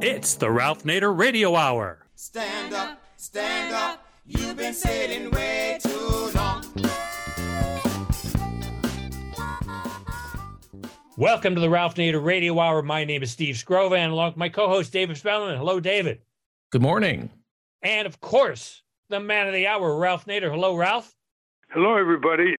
It's the Ralph Nader Radio Hour. Stand up, stand up. You've been sitting way too long. Welcome to the Ralph Nader Radio Hour. My name is Steve Skrovan, along with my co-host David Feldman. Hello, David. Good morning. And of course, the man of the hour, Ralph Nader. Hello, Ralph. Hello, everybody.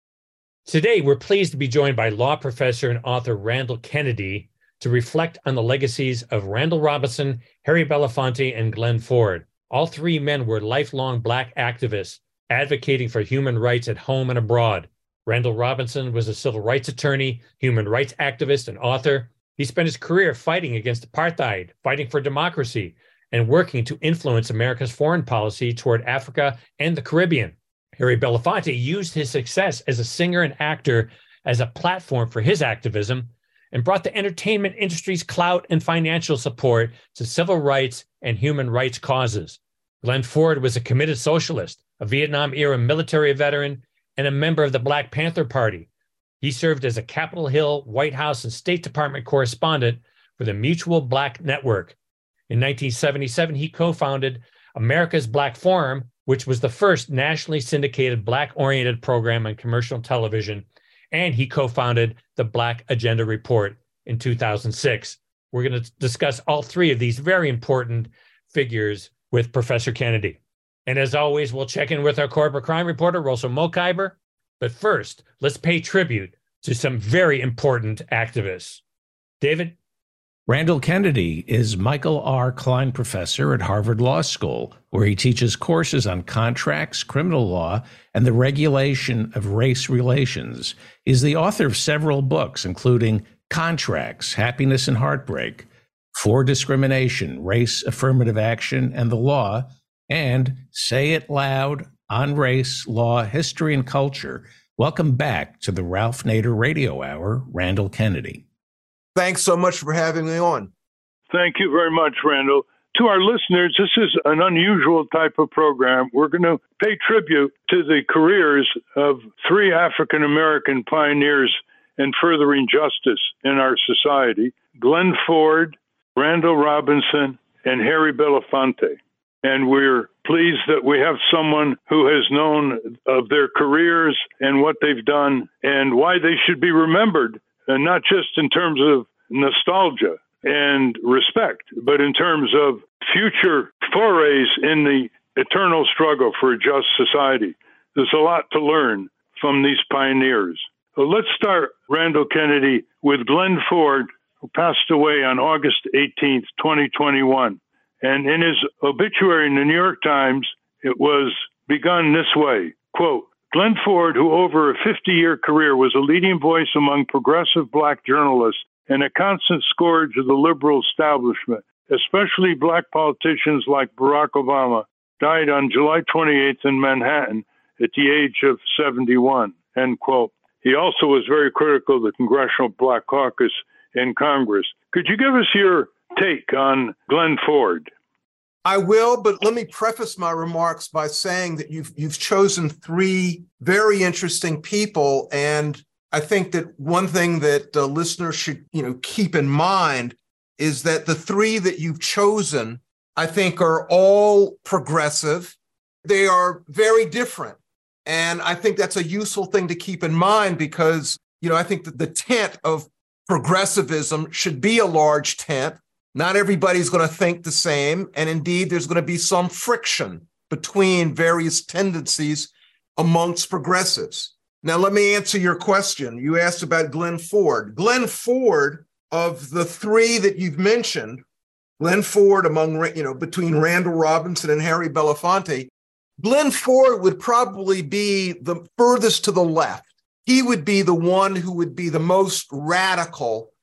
Today, we're pleased to be joined by law professor and author Randall Kennedy to reflect on the legacies of Randall Robinson, Harry Belafonte, and Glen Ford. All three men were lifelong Black activists advocating for human rights at home and abroad. Randall Robinson was a civil rights attorney, human rights activist, and author. He spent his career fighting against apartheid, fighting for democracy, and working to influence America's foreign policy toward Africa and the Caribbean. Harry Belafonte used his success as a singer and actor as a platform for his activism and brought the entertainment industry's clout and financial support to civil rights and human rights causes. Glen Ford was a committed socialist, a Vietnam era military veteran, and a member of the Black Panther Party. He served as a Capitol Hill, White House, and State Department correspondent for the Mutual Black Network. In 1977, he co founded America's Black Forum, which was the first nationally syndicated Black oriented program on commercial television and he co founded the Black Agenda Report in 2006. We're going to discuss all three of these very important figures with Professor Kennedy. And as always, we'll check in with our corporate crime reporter, Russell Mokhiber. But first, let's pay tribute to some very important activists. David? Randall Kennedy is Michael R. Klein Professor at Harvard Law School, where he teaches courses on contracts, criminal law, and the regulation of race relations. He's the author of several books, including Contracts, Happiness and Heartbreak, For Discrimination, Race Affirmative Action, and the Law, and Say It Loud on Race, Law, History, and Culture. Welcome back to the Ralph Nader Radio Hour, Randall Kennedy. Thanks so much for having me on. Thank you very much, Randall. To our listeners, this is an unusual type of program. We're going to pay tribute to the careers of three African American pioneers in furthering justice in our society Glen Ford, Randall Robinson, and Harry Belafonte. And we're pleased that we have someone who has known of their careers and what they've done and why they should be remembered and not just in terms of nostalgia and respect, but in terms of future forays in the eternal struggle for a just society. There's a lot to learn from these pioneers. So let's start, Randall Kennedy, with Glen Ford, who passed away on August 18th, 2021. And in his obituary in the New York Times, it was begun this way quote, Glen Ford, who over a 50 year career was a leading voice among progressive black journalists and a constant scourge of the liberal establishment, especially black politicians like Barack Obama, died on July 28th in Manhattan at the age of 71. End quote. He also was very critical of the Congressional Black Caucus in Congress. Could you give us your take on Glen Ford? I will, but let me preface my remarks by saying that you've you've chosen three very interesting people, and I think that one thing that uh, listeners should you know keep in mind is that the three that you've chosen, I think, are all progressive. They are very different, and I think that's a useful thing to keep in mind because you know I think that the tent of progressivism should be a large tent not everybody's going to think the same. And indeed, there's going to be some friction between various tendencies amongst progressives. Now, let me answer your question. You asked about Glen Ford. Glen Ford, of the three that you've mentioned, Glen Ford among, you know, between Randall Robinson and Harry Belafonte, Glen Ford would probably be the furthest to the left. He would be the one who would be the most radical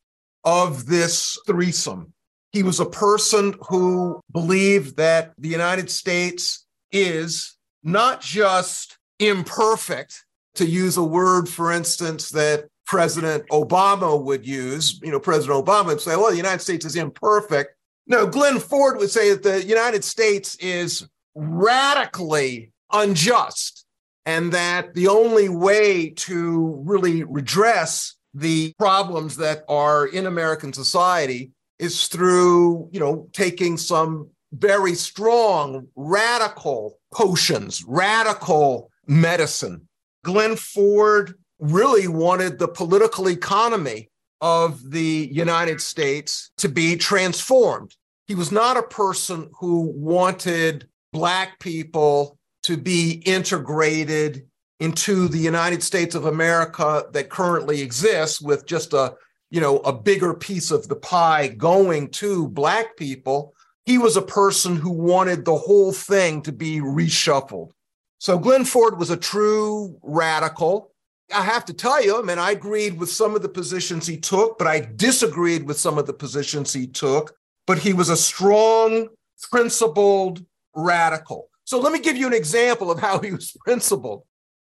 of this threesome. He was a person who believed that the United States is not just imperfect, to use a word, for instance, that President Obama would use. You know, President Obama would say, well, the United States is imperfect. No, Glen Ford would say that the United States is radically unjust and that the only way to really redress the problems that are in American society is through, you know, taking some very strong, radical potions, radical medicine. Glen Ford really wanted the political economy of the United States to be transformed. He was not a person who wanted Black people to be integrated into the United States of America that currently exists with just a you know a bigger piece of the pie going to black people he was a person who wanted the whole thing to be reshuffled. So glen ford was a true radical. I have to tell you i mean i agreed with some of the positions he took but i disagreed with some of the positions he took. But he was a strong principled radical. So let me give you an example of how he was principled.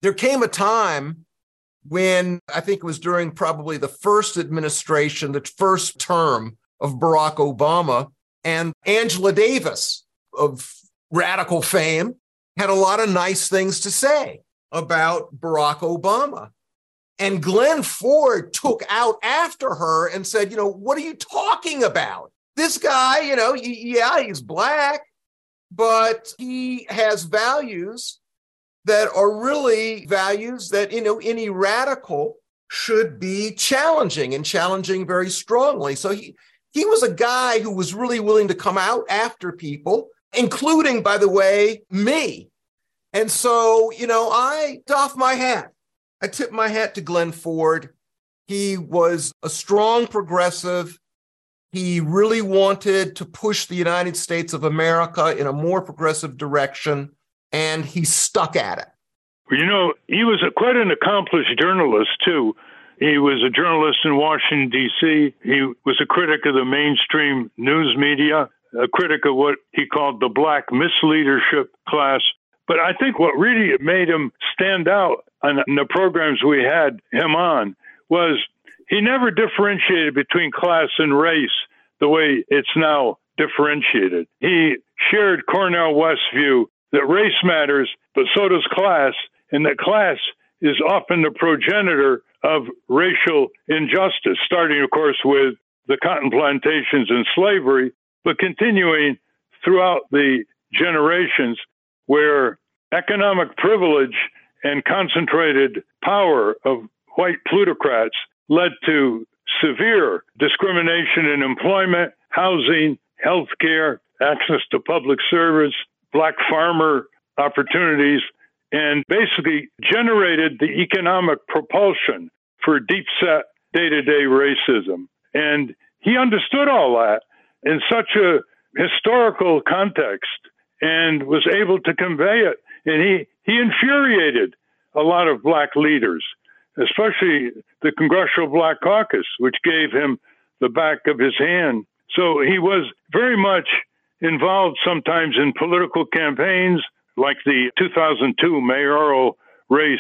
There came a time when I think it was during probably the first administration, the first term of Barack Obama, and Angela Davis of radical fame had a lot of nice things to say about Barack Obama. And Glen Ford took out after her and said, you know, what are you talking about? This guy, you know, yeah, he's black, but he has values that are really values that you know any radical should be challenging and challenging very strongly. So he he was a guy who was really willing to come out after people, including, by the way, me. And so, you know, I doff my hat. I tip my hat to Glen Ford. He was a strong progressive. He really wanted to push the United States of America in a more progressive direction and he stuck at it. You know, he was a, quite an accomplished journalist, too. He was a journalist in Washington, D.C. He was a critic of the mainstream news media, a critic of what he called the black misleadership class. But I think what really made him stand out on the programs we had him on was he never differentiated between class and race the way it's now differentiated. He shared Cornel West's view that race matters, but so does class, and that class is often the progenitor of racial injustice, starting, of course, with the cotton plantations and slavery, but continuing throughout the generations where economic privilege and concentrated power of white plutocrats led to severe discrimination in employment, housing, health care, access to public service, black farmer opportunities, and basically generated the economic propulsion for deep set day to day racism. And he understood all that in such a historical context and was able to convey it. And he, he infuriated a lot of black leaders, especially the Congressional Black Caucus, which gave him the back of his hand. So he was very much involved sometimes in political campaigns, like the 2002 mayoral race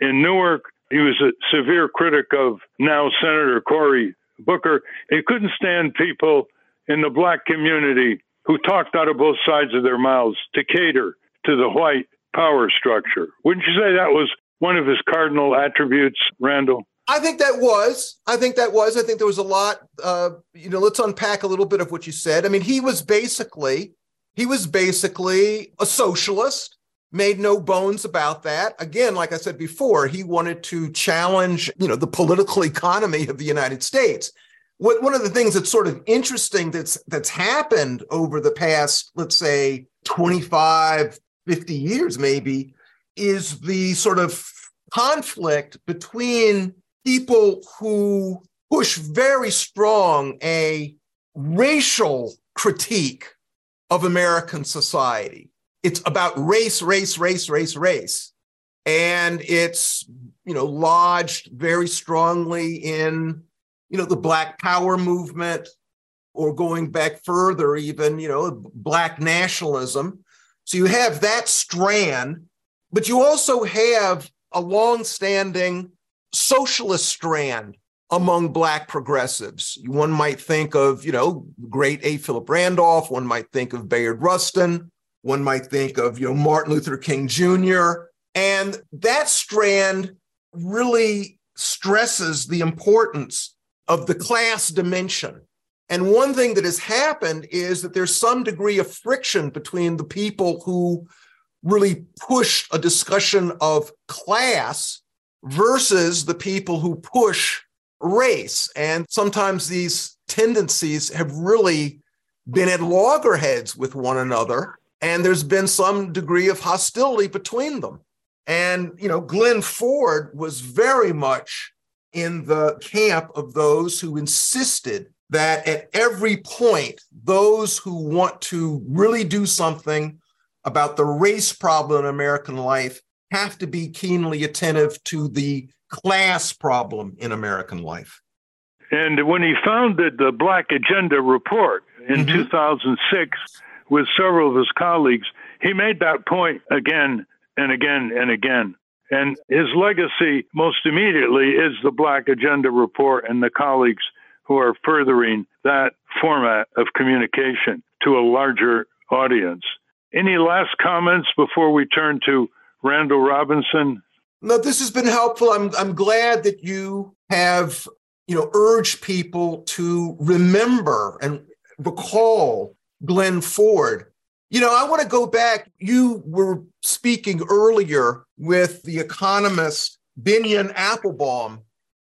in Newark. He was a severe critic of now Senator Cory Booker. He couldn't stand people in the black community who talked out of both sides of their mouths to cater to the white power structure. Wouldn't you say that was one of his cardinal attributes, Randall? I think that was. I think that was. I think there was a lot. Uh, you know, let's unpack a little bit of what you said. I mean, he was basically he was basically a socialist. Made no bones about that. Again, like I said before, he wanted to challenge, you know, the political economy of the United States. What one of the things that's sort of interesting that's that's happened over the past, let's say, 25, 50 years maybe, is the sort of conflict between people who push very strong a racial critique of American society. It's about race, race, race, race, race. And it's, you know, lodged very strongly in, you know, the Black Power movement or going back further, even, you know, Black nationalism. So you have that strand, but you also have a long-standing socialist strand among black progressives. One might think of, you know, great A. Philip Randolph. One might think of Bayard Rustin. One might think of, you know, Martin Luther King Jr. And that strand really stresses the importance of the class dimension And one thing that has happened is that there's some degree of friction between the people who really push a discussion of class versus the people who push race. And sometimes these tendencies have really been at loggerheads with one another. And there's been some degree of hostility between them. And, you know, Glen Ford was very much in the camp of those who insisted that at every point, those who want to really do something about the race problem in American life have to be keenly attentive to the class problem in American life. And when he founded the Black Agenda Report in mm-hmm. 2006 with several of his colleagues, he made that point again and again and again. And his legacy, most immediately, is the Black Agenda Report and the colleagues who are furthering that format of communication to a larger audience. Any last comments before we turn to Randall Robinson? No, this has been helpful. I'm I'm glad that you have, you know, urged people to remember and recall Glen Ford. You know, I want to go back. You were speaking earlier with the economist Binyamin Appelbaum,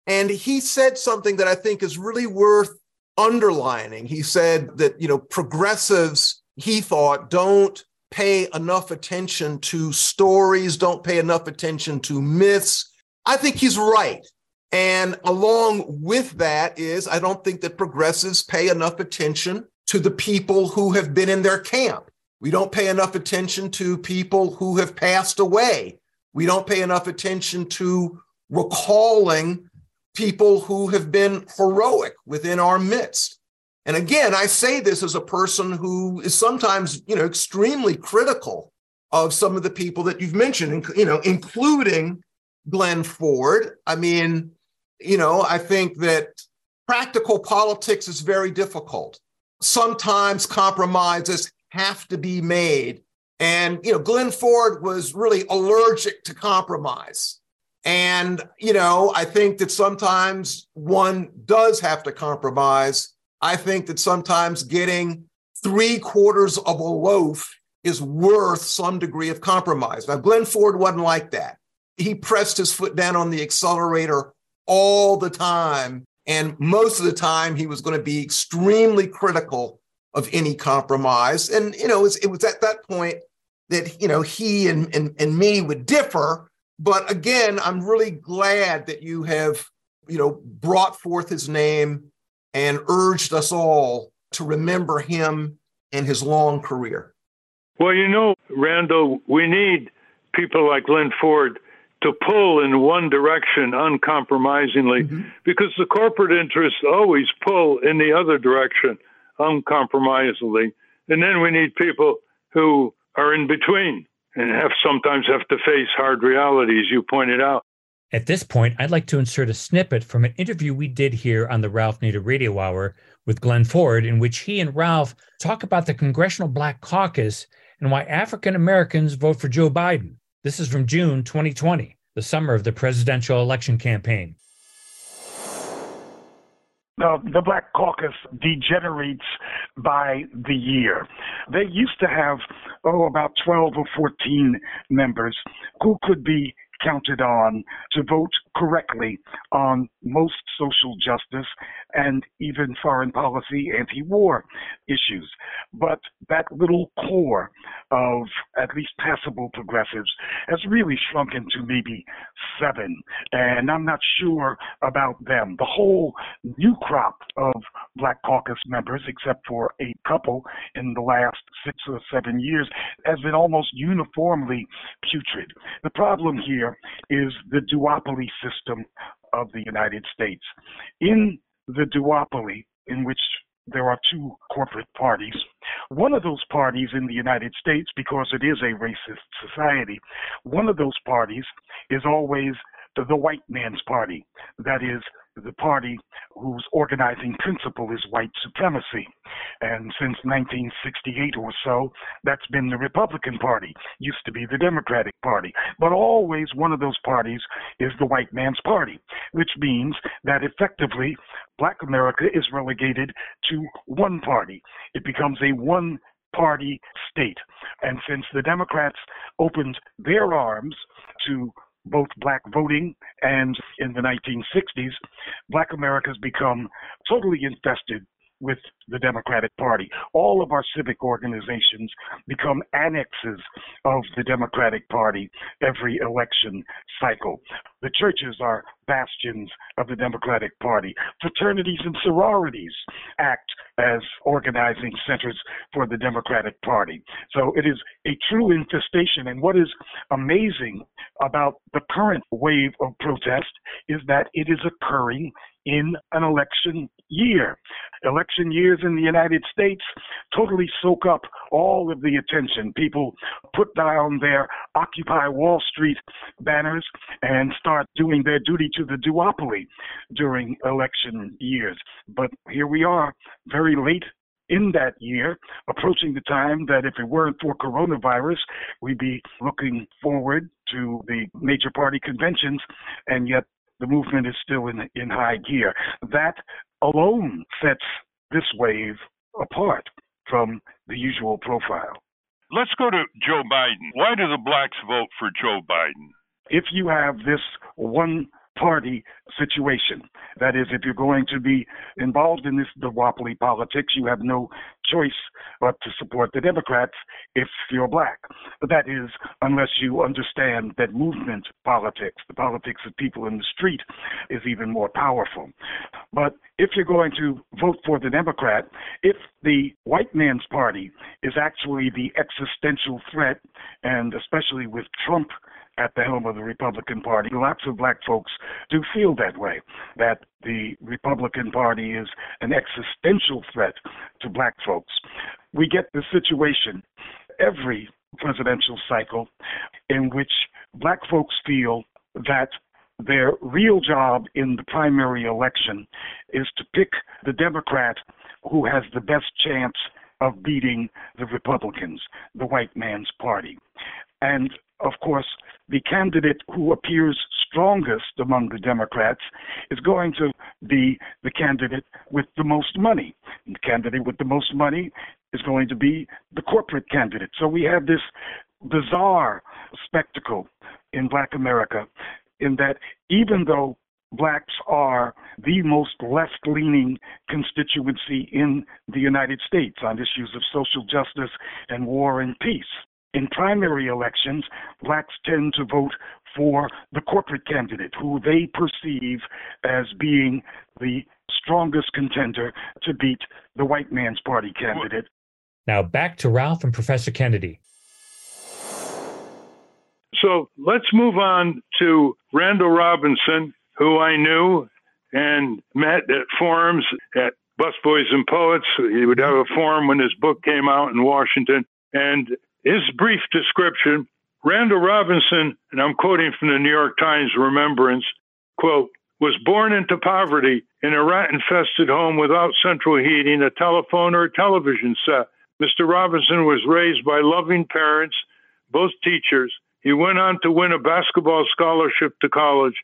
and he said something that I think is really worth underlining. He said that, you know, progressives, he thought, don't pay enough attention to stories, don't pay enough attention to myths. I think he's right. And along with that is, I don't think that progressives pay enough attention to the people who have been in their camp. We don't pay enough attention to people who have passed away. We don't pay enough attention to recalling people who have been heroic within our midst. And again, I say this as a person who is sometimes, you know, extremely critical of some of the people that you've mentioned, you know, including Glen Ford. I mean, you know, I think that practical politics is very difficult. Sometimes compromises have to be made. And, you know, Glen Ford was really allergic to compromise. And, you know, I think that sometimes one does have to compromise I think that sometimes getting three quarters of a loaf is worth some degree of compromise. Now, Glen Ford wasn't like that. He pressed his foot down on the accelerator all the time. And most of the time, he was going to be extremely critical of any compromise. And, you know, it was, it was at that point that, you know, he and, and, and me would differ. But again, I'm really glad that you have, you know, brought forth his name and urged us all to remember him and his long career. Well, you know, Randall, we need people like Glen Ford to pull in one direction uncompromisingly mm-hmm. because the corporate interests always pull in the other direction uncompromisingly. And then we need people who are in between and have sometimes have to face hard realities, you pointed out. At this point, I'd like to insert a snippet from an interview we did here on the Ralph Nader Radio Hour with Glen Ford, in which he and Ralph talk about the Congressional Black Caucus and why African Americans vote for Joe Biden. This is from June 2020, the summer of the presidential election campaign. Now, the Black Caucus degenerates by the year. They used to have, oh, about 12 or 14 members who could be counted on to vote correctly on most social justice and even foreign policy anti war issues. But that little core of at least passable progressives has really shrunk into maybe seven. And I'm not sure about them. The whole new crop of Black Caucus members, except for a couple in the last six or seven years, has been almost uniformly putrid. The problem here is the duopoly system of the United States. In the duopoly, in which there are two corporate parties. One of those parties in the United States, because it is a racist society, one of those parties is always the white man's party. That is, the party whose organizing principle is white supremacy. And since 1968 or so, that's been the Republican Party, used to be the Democratic Party. But always one of those parties is the white man's party, which means that effectively black America is relegated to one party. It becomes a one party state. And since the Democrats opened their arms to both black voting and in the 1960s, black America has become totally infested with the Democratic Party. All of our civic organizations become annexes of the Democratic Party every election cycle. The churches are bastions of the Democratic Party. Fraternities and sororities act as organizing centers for the Democratic Party. So it is a true infestation. And what is amazing about the current wave of protest is that it is occurring in an election year. Election years in the United States totally soak up all of the attention. People put down their Occupy Wall Street banners and start doing their duty to the duopoly during election years. But here we are, very late in that year, approaching the time that if it weren't for coronavirus, we'd be looking forward to the major party conventions, and yet the movement is still in, in high gear. That alone sets this wave apart from the usual profile. Let's go to Joe Biden. Why do the blacks vote for Joe Biden? If you have this one party situation. That is, if you're going to be involved in this duopoly politics, you have no choice but to support the Democrats if you're black. That is, unless you understand that movement politics, the politics of people in the street, is even more powerful. But if you're going to vote for the Democrat, if the white man's party is actually the existential threat, and especially with Trump at the helm of the Republican Party. Lots of black folks do feel that way, that the Republican Party is an existential threat to black folks. We get the situation every presidential cycle in which black folks feel that their real job in the primary election is to pick the Democrat who has the best chance of beating the Republicans, the white man's party. And of course, the candidate who appears strongest among the Democrats is going to be the candidate with the most money. And the candidate with the most money is going to be the corporate candidate. So we have this bizarre spectacle in Black America in that even though blacks are the most left leaning constituency in the United States on issues of social justice and war and peace in primary elections, blacks tend to vote for the corporate candidate who they perceive as being the strongest contender to beat the white man's party candidate. Now back to Ralph and Professor Kennedy. So let's move on to Randall Robinson, who I knew and met at forums at Busboys and Poets. He would have a forum when his book came out in Washington. And his brief description Randall Robinson, and I'm quoting from the New York Times Remembrance, quote, was born into poverty in a rat infested home without central heating, a telephone, or a television set. Mr. Robinson was raised by loving parents, both teachers. He went on to win a basketball scholarship to college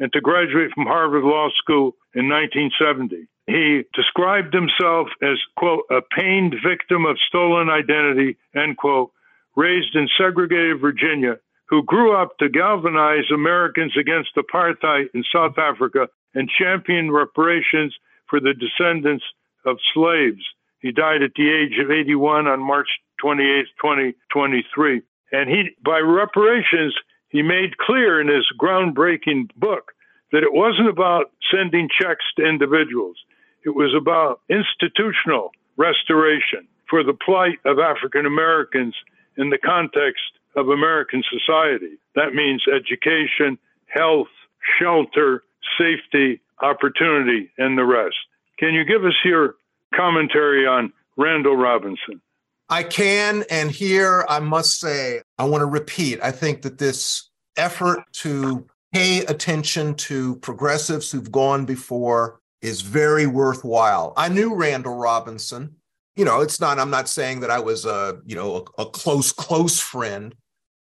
and to graduate from Harvard Law School in 1970. He described himself as, quote, a pained victim of stolen identity, end quote, raised in segregated Virginia, who grew up to galvanize Americans against apartheid in South Africa and champion reparations for the descendants of slaves. He died at the age of 81 on March 28, 2023. And he, by reparations, he made clear in his groundbreaking book that it wasn't about sending checks to individuals. It was about institutional restoration for the plight of African Americans in the context of American society. That means education, health, shelter, safety, opportunity, and the rest. Can you give us your commentary on Randall Robinson? I can, and here I must say, I want to repeat. I think that this effort to pay attention to progressives who've gone before is very worthwhile. I knew Randall Robinson. You know, it's not, I'm not saying that I was a, you know, a, a close, close friend,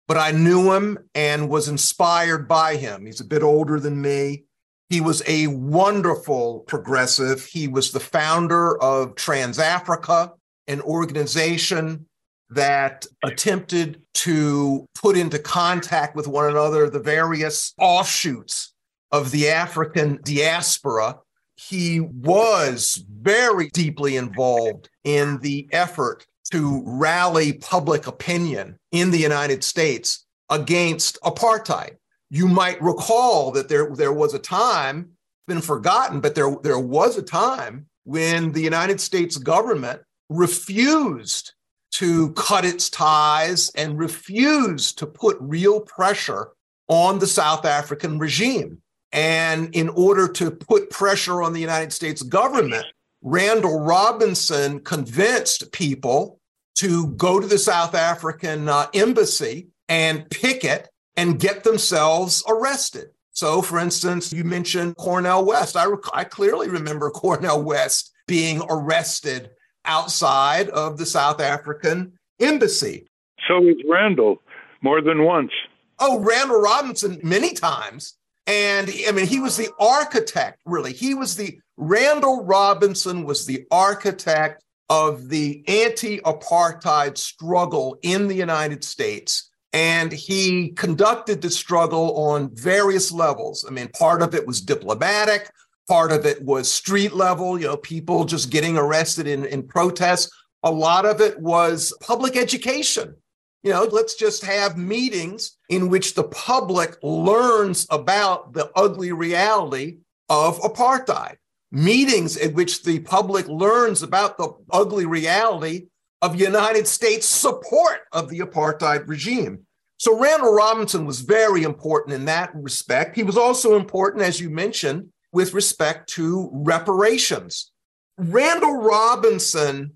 but I knew him and was inspired by him. He's a bit older than me. He was a wonderful progressive. He was the founder of Trans Africa, an organization that attempted to put into contact with one another the various offshoots of the African diaspora. He was very deeply involved in the effort to rally public opinion in the United States against apartheid. You might recall that there, there was a time, been forgotten, but there, there was a time when the United States government refused to cut its ties and refused to put real pressure on the South African regime. And in order to put pressure on the United States government, Randall Robinson convinced people to go to the South African uh, embassy and picket and get themselves arrested. So, for instance, you mentioned Cornel West. I, rec- I clearly remember Cornel West being arrested outside of the South African embassy. So was Randall more than once. Oh, Randall Robinson many times. And I mean, he was the architect, really. He was the Randall Robinson was the architect of the anti apartheid struggle in the United States. And he conducted the struggle on various levels. I mean, part of it was diplomatic, part of it was street level, you know, people just getting arrested in, in protests. A lot of it was public education. You know, let's just have meetings in which the public learns about the ugly reality of apartheid meetings in which the public learns about the ugly reality of United States support of the apartheid regime. So Randall Robinson was very important in that respect. He was also important, as you mentioned, with respect to reparations. Randall Robinson,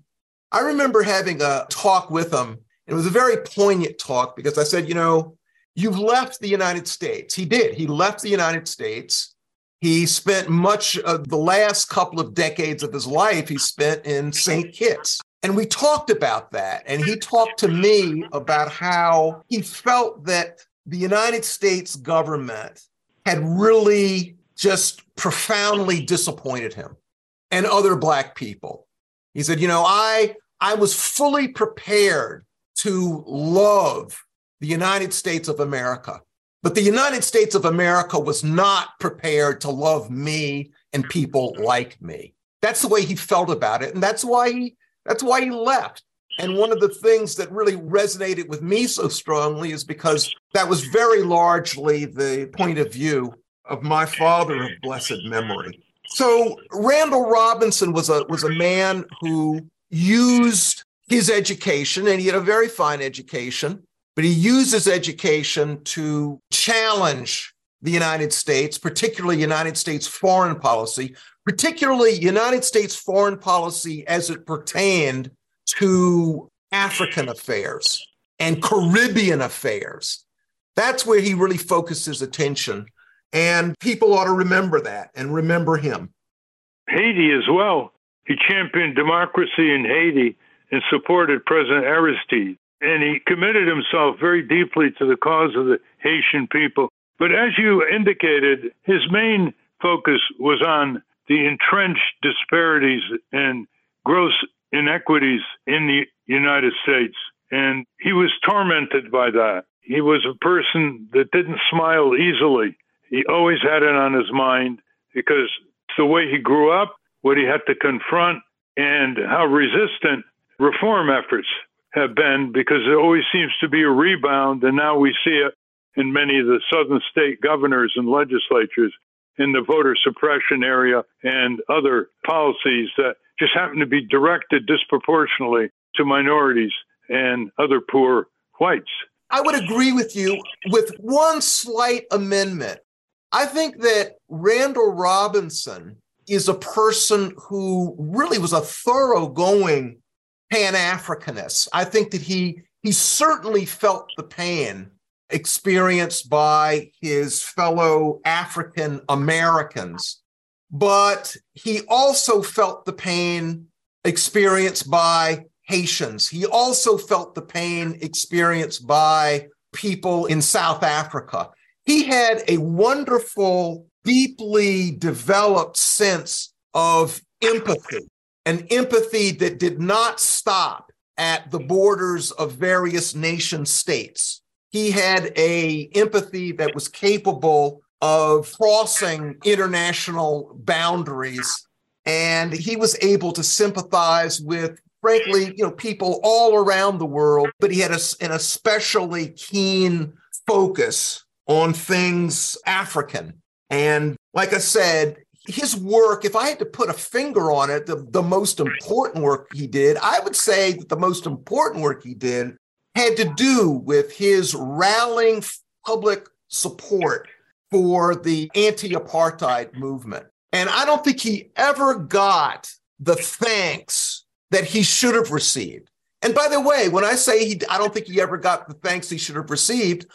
I remember having a talk with him. It was a very poignant talk because I said, you know, you've left the United States. He did. He left the United States he spent much of the last couple of decades of his life, he spent in St. Kitts. And we talked about that. And he talked to me about how he felt that the United States government had really just profoundly disappointed him and other Black people. He said, You know, I, I was fully prepared to love the United States of America. But the United States of America was not prepared to love me and people like me. That's the way he felt about it. And that's why he that's why he left. And one of the things that really resonated with me so strongly is because that was very largely the point of view of my father of blessed memory. So Randall Robinson was a was a man who used his education and he had a very fine education but he uses education to challenge the United States, particularly United States foreign policy, particularly United States foreign policy as it pertained to African affairs and Caribbean affairs. That's where he really focused his attention. And people ought to remember that and remember him. Haiti as well. He championed democracy in Haiti and supported President Aristide and he committed himself very deeply to the cause of the Haitian people. But as you indicated, his main focus was on the entrenched disparities and gross inequities in the United States. And he was tormented by that. He was a person that didn't smile easily. He always had it on his mind because the way he grew up, what he had to confront, and how resistant reform efforts have been because there always seems to be a rebound, and now we see it in many of the southern state governors and legislatures in the voter suppression area and other policies that just happen to be directed disproportionately to minorities and other poor whites. I would agree with you with one slight amendment. I think that Randall Robinson is a person who really was a thoroughgoing Pan Africanist. I think that he he certainly felt the pain experienced by his fellow African Americans, but he also felt the pain experienced by Haitians. He also felt the pain experienced by people in South Africa. He had a wonderful, deeply developed sense of empathy, an empathy that did not stop at the borders of various nation states. He had a empathy that was capable of crossing international boundaries and he was able to sympathize with frankly you know people all around the world but he had a, an especially keen focus on things african and like i said his work if i had to put a finger on it the, the most important work he did i would say that the most important work he did had to do with his rallying public support for the anti-apartheid movement and i don't think he ever got the thanks that he should have received. And by the way, when I say he, I don't think he ever got the thanks he should have received,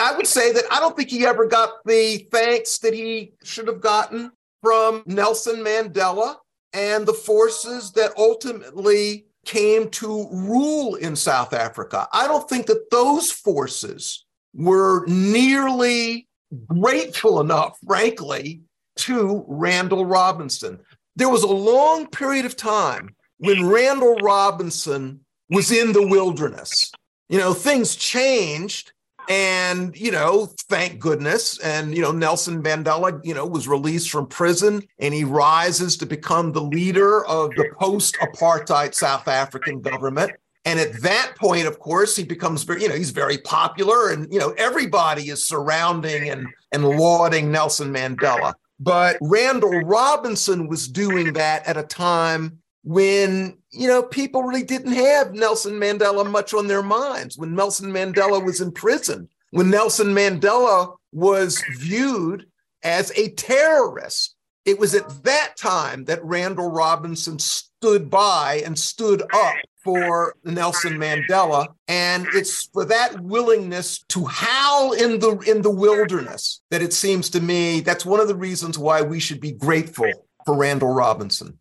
I would say that I don't think he ever got the thanks that he should have gotten from Nelson Mandela and the forces that ultimately came to rule in South Africa. I don't think that those forces were nearly grateful enough, frankly, to Randall Robinson. There was a long period of time when Randall Robinson was in the wilderness. You know, things changed. And, you know, thank goodness. And, you know, Nelson Mandela, you know, was released from prison and he rises to become the leader of the post apartheid South African government. And at that point, of course, he becomes very, you know, he's very popular and, you know, everybody is surrounding and, and lauding Nelson Mandela. But Randall Robinson was doing that at a time when you know people really didn't have Nelson Mandela much on their minds. When Nelson Mandela was in prison when Nelson Mandela was viewed as a terrorist it was at that time that Randall Robinson stood by and stood up for Nelson Mandela. And it's for that willingness to howl in the in the wilderness that it seems to me that's one of the reasons why we should be grateful for Randall Robinson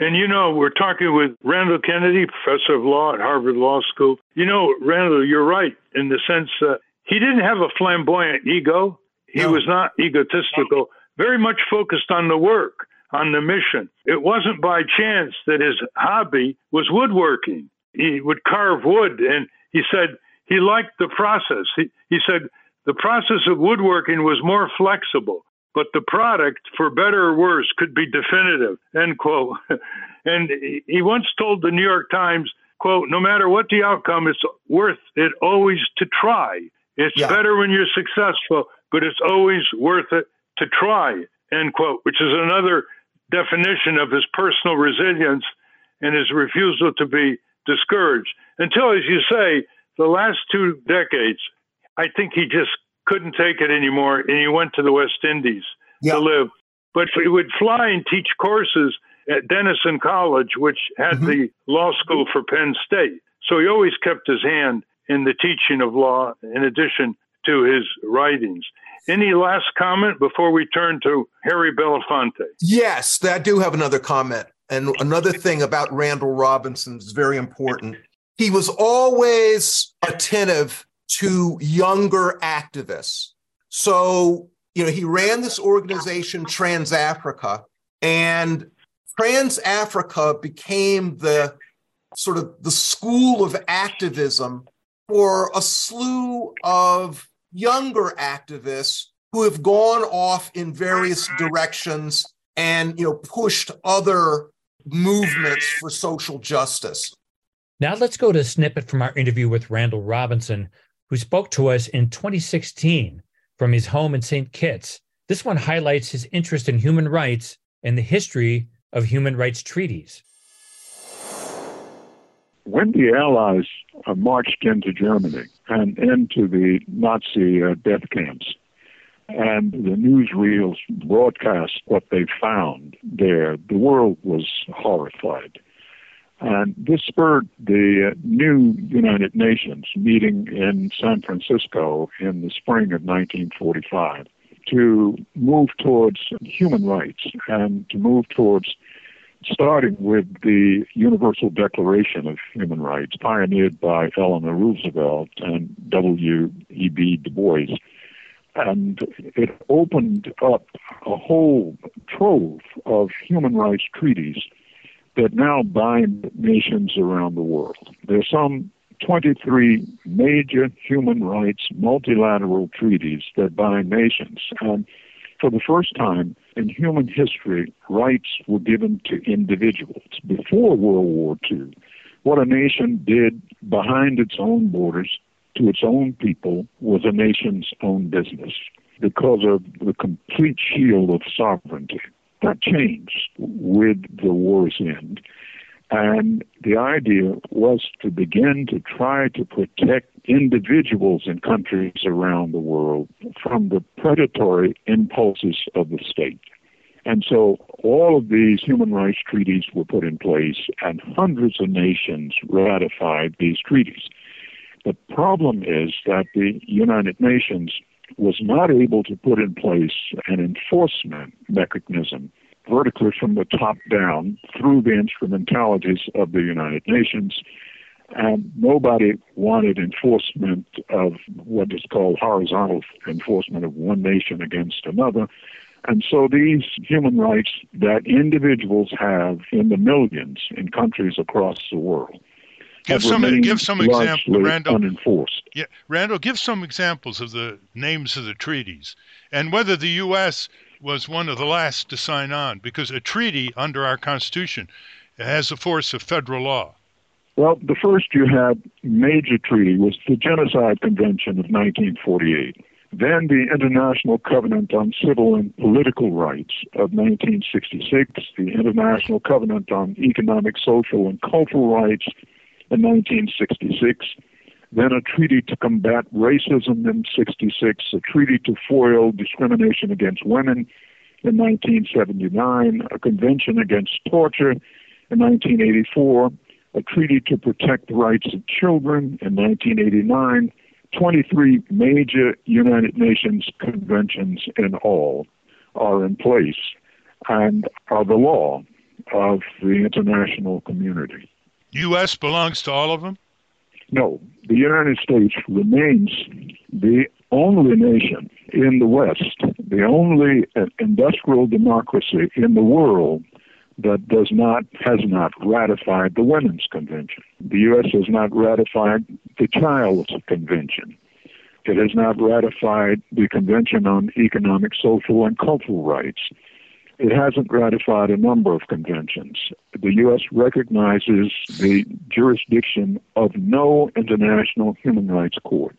and you know, we're talking with Randall Kennedy, professor of law at Harvard Law School. You know, Randall, you're right in the sense uh, he didn't have a flamboyant ego. He no. was not egotistical, very much focused on the work, on the mission. It wasn't by chance that his hobby was woodworking. He would carve wood, and he said he liked the process. He, he said the process of woodworking was more flexible but the product, for better or worse, could be definitive, end quote. and he once told the New York Times, quote, no matter what the outcome, it's worth it always to try. It's yeah. better when you're successful, but it's always worth it to try, end quote, which is another definition of his personal resilience and his refusal to be discouraged. Until, as you say, the last two decades, I think he just couldn't take it anymore, and he went to the West Indies to live. But he would fly and teach courses at Dickinson College, which had mm-hmm. the law school for Penn State. So he always kept his hand in the teaching of law in addition to his writings. Any last comment before we turn to Harry Belafonte? Yes, I do have another comment. And another thing about Randall Robinson is very important. He was always attentive to younger activists. So, you know, he ran this organization, Trans Africa, and Trans Africa became the sort of the school of activism for a slew of younger activists who have gone off in various directions and you know pushed other movements for social justice. Now let's go to a snippet from our interview with Randall Robinson, who spoke to us in 2016 from his home in St. Kitts. This one highlights his interest in human rights and the history of human rights treaties. When the Allies uh, marched into Germany and into the Nazi uh, death camps, and the newsreels broadcast what they found there, the world was horrified. And this spurred the uh, new United Nations meeting in San Francisco in the spring of 1945 to move towards human rights and to move towards starting with the Universal Declaration of Human Rights, pioneered by Eleanor Roosevelt and W.E.B. Du Bois. And it opened up a whole trove of human rights treaties that now bind nations around the world. There are some 23 major human rights multilateral treaties that bind nations. And for the first time in human history, rights were given to individuals. Before World War II, what a nation did behind its own borders to its own people was a nation's own business because of the complete shield of sovereignty. That changed with the war's end. And the idea was to begin to try to protect individuals in countries around the world from the predatory impulses of the state. And so all of these human rights treaties were put in place, and hundreds of nations ratified these treaties. The problem is that the United Nations was not able to put in place an enforcement mechanism vertically from the top down through the instrumentalities of the United Nations. And nobody wanted enforcement of what is called horizontal enforcement of one nation against another. And so these human rights that individuals have in the millions in countries across the world. Give some give some examples, Randall. Unenforced. Yeah, Randall, give some examples of the names of the treaties and whether the U.S was one of the last to sign on because a treaty under our Constitution has the force of federal law. Well, the first you had major treaty was the Genocide Convention of 1948. Then the International Covenant on Civil and Political Rights of 1966, the International Covenant on Economic, Social, and Cultural Rights in 1966, then a treaty to combat racism in 66, a treaty to foil discrimination against women in 1979, a convention against torture in 1984, a treaty to protect the rights of children in 1989, 23 major United Nations conventions in all are in place and are the law of the international community. U.S. belongs to all of them? No, the United States remains the only nation in the West, the only uh, industrial democracy in the world that does not has not ratified the Women's Convention. The U.S. has not ratified the Child's Convention. It has not ratified the Convention on Economic, Social, and Cultural Rights it hasn't ratified a number of conventions. The U.S. recognizes the jurisdiction of no international human rights court,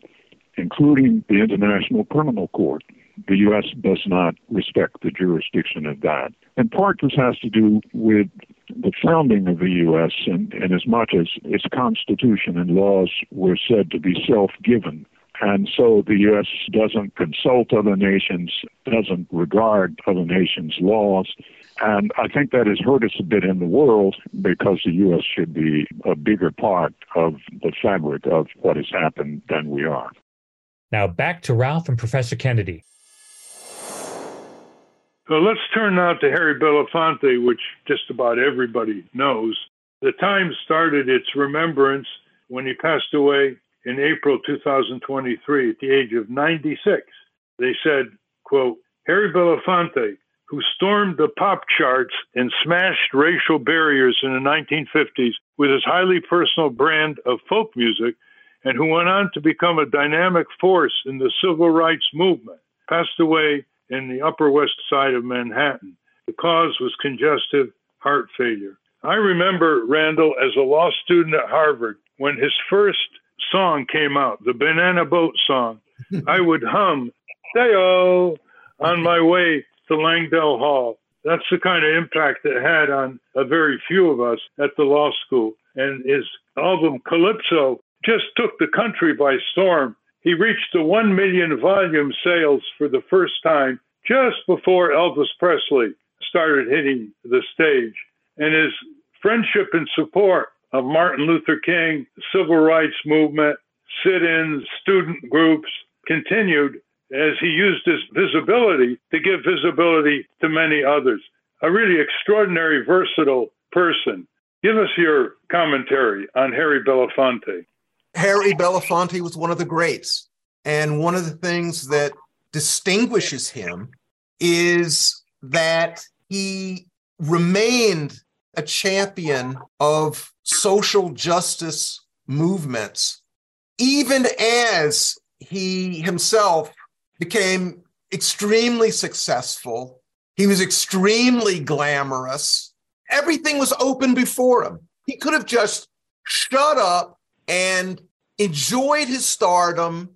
including the International Criminal Court. The U.S. does not respect the jurisdiction of that. In part, this has to do with the founding of the U.S., and, and as much as its constitution and laws were said to be self given, and so the U.S. doesn't consult other nations, doesn't regard other nations' laws. And I think that has hurt us a bit in the world because the U.S. should be a bigger part of the fabric of what has happened than we are. Now back to Ralph and Professor Kennedy. So let's turn now to Harry Belafonte, which just about everybody knows. The Times started its remembrance when he passed away in April 2023 at the age of 96. They said, quote, Harry Belafonte, who stormed the pop charts and smashed racial barriers in the 1950s with his highly personal brand of folk music, and who went on to become a dynamic force in the civil rights movement, passed away in the Upper West Side of Manhattan. The cause was congestive heart failure. I remember Randall as a law student at Harvard when his first song came out, the Banana Boat song, I would hum "Dayo" on my way to Langdell Hall. That's the kind of impact it had on a very few of us at the law school. And his album Calypso just took the country by storm. He reached the 1 million volume sales for the first time just before Elvis Presley started hitting the stage. And his friendship and support of Martin Luther King, civil rights movement, sit ins, student groups continued as he used his visibility to give visibility to many others. A really extraordinary, versatile person. Give us your commentary on Harry Belafonte. Harry Belafonte was one of the greats. And one of the things that distinguishes him is that he remained a champion of social justice movements, even as he himself became extremely successful. He was extremely glamorous. Everything was open before him. He could have just shut up and enjoyed his stardom,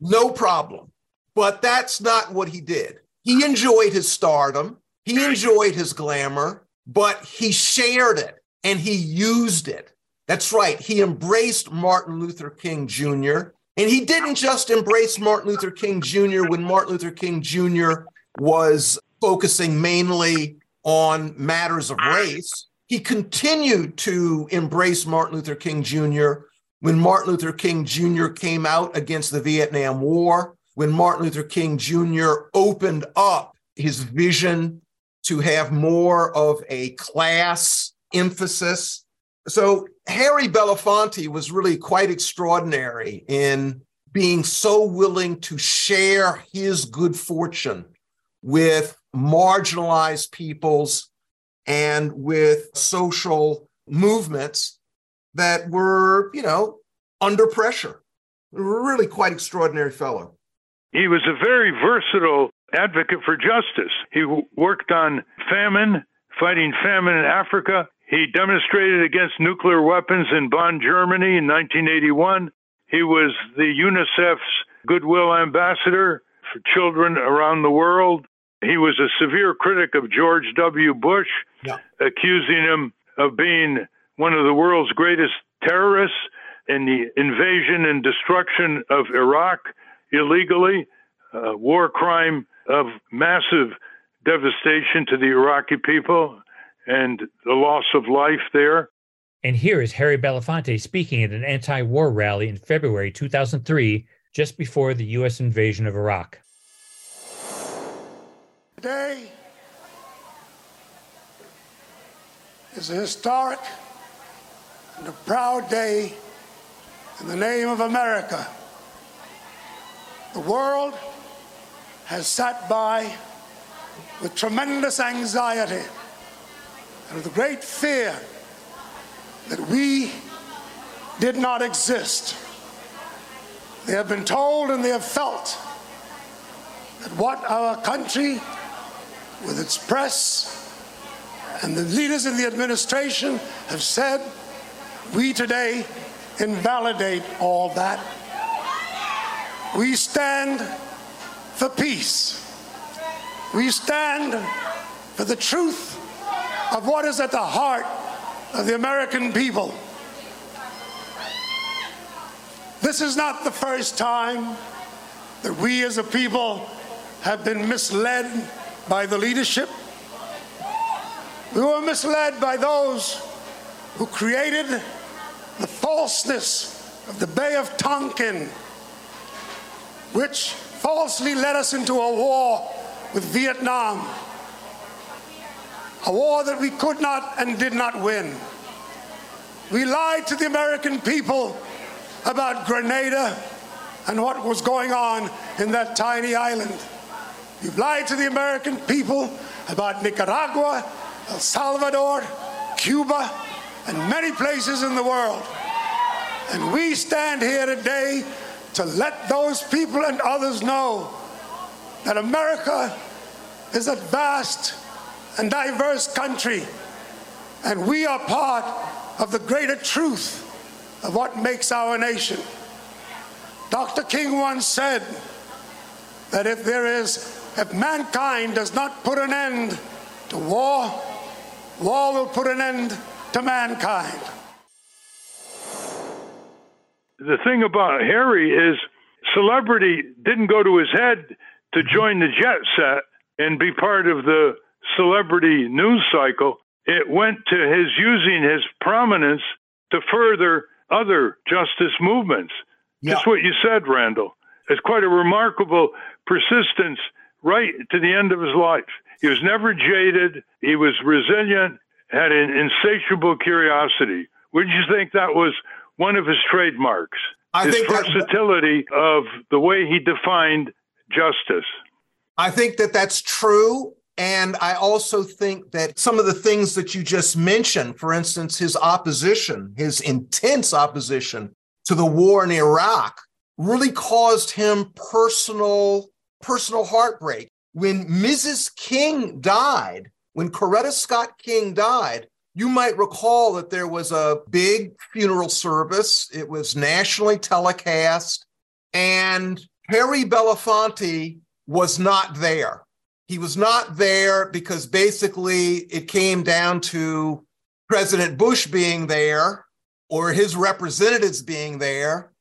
no problem. But that's not what he did. He enjoyed his stardom, he enjoyed his glamour, but he shared it and he used it. That's right. He embraced Martin Luther King Jr. And he didn't just embrace Martin Luther King Jr. when Martin Luther King Jr. was focusing mainly on matters of race. He continued to embrace Martin Luther King Jr. when Martin Luther King Jr. came out against the Vietnam War, when Martin Luther King Jr. opened up his vision to have more of a class emphasis. So Harry Belafonte was really quite extraordinary in being so willing to share his good fortune with marginalized peoples and with social movements that were, you know, under pressure. Really quite extraordinary fellow. He was a very versatile advocate for justice. He worked on famine, fighting famine in Africa. He demonstrated against nuclear weapons in Bonn, Germany in 1981. He was the UNICEF's Goodwill Ambassador for children around the world. He was a severe critic of George W. Bush, yeah. accusing him of being one of the world's greatest terrorists in the invasion and destruction of Iraq illegally, war crime of massive devastation to the Iraqi people and the loss of life there. And here is Harry Belafonte speaking at an anti war rally in February 2003, just before the U.S. invasion of Iraq. Today is a historic and a proud day in the name of America. The world has sat by with tremendous anxiety and with great fear that we did not exist. They have been told and they have felt that what our country, with its press and the leaders in the administration, have said, we today invalidate all that. We stand for peace. We stand for the truth of what is at the heart of the American people. This is not the first time that we as a people have been misled by the leadership. We were misled by those who created the falseness of the Bay of Tonkin, which falsely led us into a war with Vietnam a war that we could not and did not win. We lied to the American people about Grenada and what was going on in that tiny island. We've lied to the American people about Nicaragua, El Salvador, Cuba, and many places in the world. And we stand here today to let those people and others know that America is a vast and diverse country, and we are part of the greater truth of what makes our nation. Dr. King once said that if there is, if mankind does not put an end to war, war will put an end to mankind. The thing about Harry is celebrity didn't go to his head to mm-hmm. join the jet set and be part of the celebrity news cycle. it went to his using his prominence to further other justice movements. Yeah. Just what you said, Randall. It's quite a remarkable persistence right to the end of his life. He was never jaded. He was resilient, had an insatiable curiosity. Wouldn't you think that was one of his trademarks? I his think that- versatility of the way he defined justice. I think that that's true. And I also think that some of the things that you just mentioned, for instance, his opposition, his intense opposition to the war in Iraq, really caused him personal, personal heartbreak. When Mrs. King died, when Coretta Scott King died, you might recall that there was a big funeral service. It was nationally telecast, and Harry Belafonte was not there. He was not there because basically it came down to President Bush being there, or his representatives being there,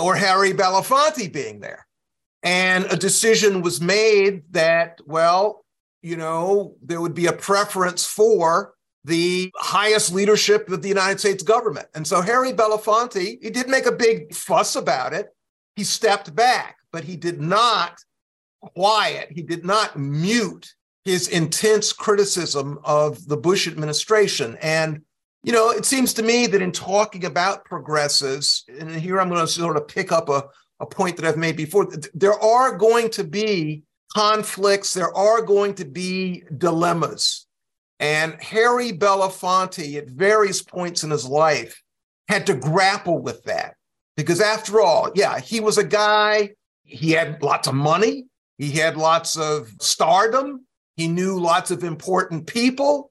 or Harry Belafonte being there. And a decision was made that, well, you know, there would be a preference for the highest leadership of the United States government. And so Harry Belafonte, he did make a big fuss about it. He stepped back, but he did not quiet, he did not mute his intense criticism of the Bush administration. And, you know, it seems to me that in talking about progressives, and here I'm going to sort of pick up a, a point that I've made before, there are going to be conflicts, there are going to be dilemmas. And Harry Belafonte, at various points in his life, had to grapple with that. Because after all, yeah, he was a guy, he had lots of money, he had lots of stardom, he knew lots of important people.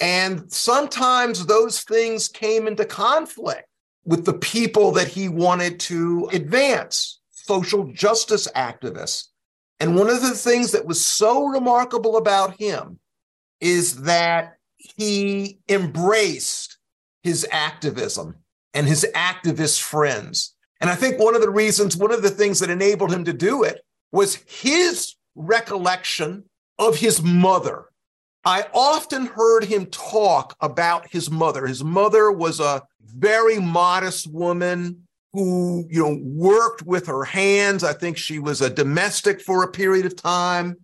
And sometimes those things came into conflict with the people that he wanted to advance, social justice activists. And one of the things that was so remarkable about him is that he embraced his activism and his activist friends. And I think one of the reasons, one of the things that enabled him to do it was his recollection of his mother. I often heard him talk about his mother. His mother was a very modest woman who, you know, worked with her hands. I think she was a domestic for a period of time.